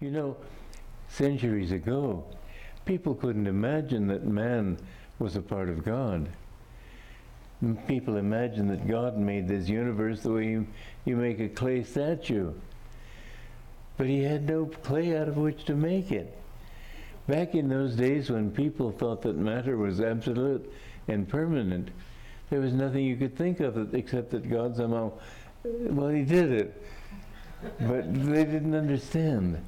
You know, centuries ago, people couldn't imagine that man was a part of God. People imagined that God made this universe the way you, you make a clay statue. But he had no clay out of which to make it. Back in those days when people thought that matter was absolute and permanent, there was nothing you could think of except that God somehow, well, he did it. But they didn't understand.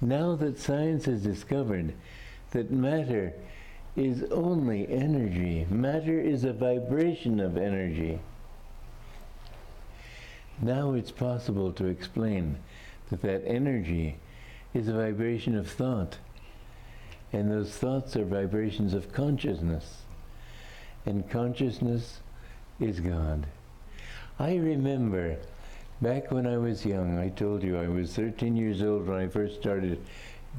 Now that science has discovered that matter is only energy, matter is a vibration of energy. Now it's possible to explain that that energy is a vibration of thought. And those thoughts are vibrations of consciousness. And consciousness is God. I remember back when I was young, I told you I was 13 years old when I first started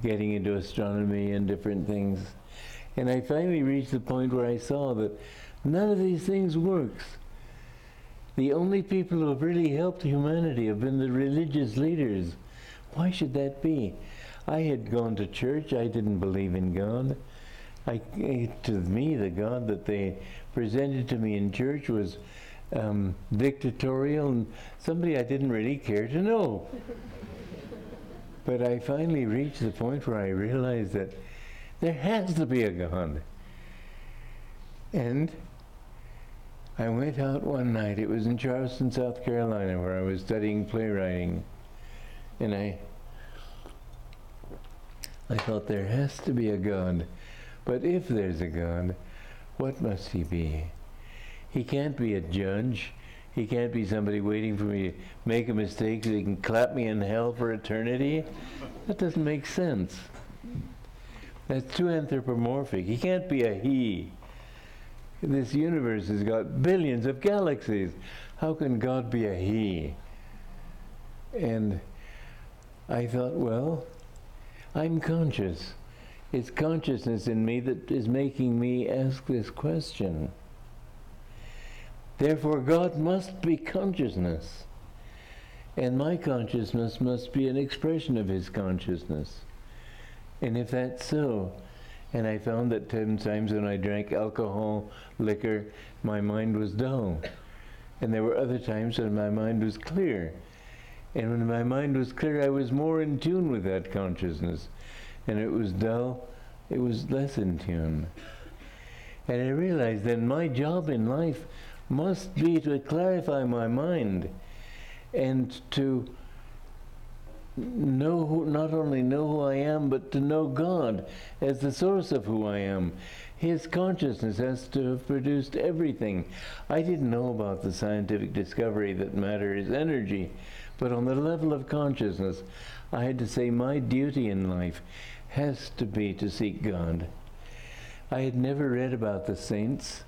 getting into astronomy and different things. And I finally reached the point where I saw that none of these things works. The only people who have really helped humanity have been the religious leaders. Why should that be? I had gone to church. I didn't believe in God. I, to me, the God that they presented to me in church was um, dictatorial and somebody I didn't really care to know. but I finally reached the point where I realized that there has to be a God. And I went out one night. It was in Charleston, South Carolina, where I was studying playwriting. And I I thought there has to be a God. But if there's a God, what must he be? He can't be a judge. He can't be somebody waiting for me to make a mistake so he can clap me in hell for eternity. That doesn't make sense. That's too anthropomorphic. He can't be a he. This universe has got billions of galaxies. How can God be a he? And I thought, well, I'm conscious. It's consciousness in me that is making me ask this question. Therefore, God must be consciousness. And my consciousness must be an expression of His consciousness. And if that's so, and I found that 10 times when I drank alcohol, liquor, my mind was dull. And there were other times when my mind was clear. And when my mind was clear, I was more in tune with that consciousness. And it was dull, it was less in tune. And I realized that my job in life must be to clarify my mind and to know who, not only know who I am, but to know God as the source of who I am. His consciousness has to have produced everything. I didn't know about the scientific discovery that matter is energy, but on the level of consciousness, I had to say my duty in life has to be to seek God. I had never read about the saints.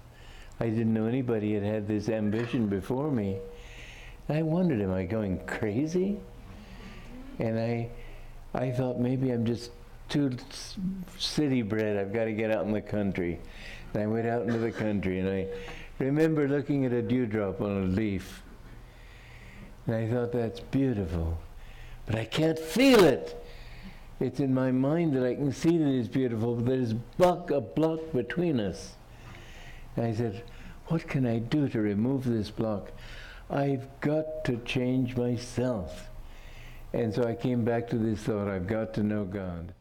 I didn't know anybody had had this ambition before me. I wondered, am I going crazy? And I, I thought maybe I'm just too city bred. I've got to get out in the country. And I went out into the country, and I remember looking at a dewdrop on a leaf and I thought, that's beautiful. But I can't feel it. It's in my mind that I can see that it's beautiful, but there's block, a block between us. And I said, what can I do to remove this block? I've got to change myself. And so I came back to this thought, I've got to know God.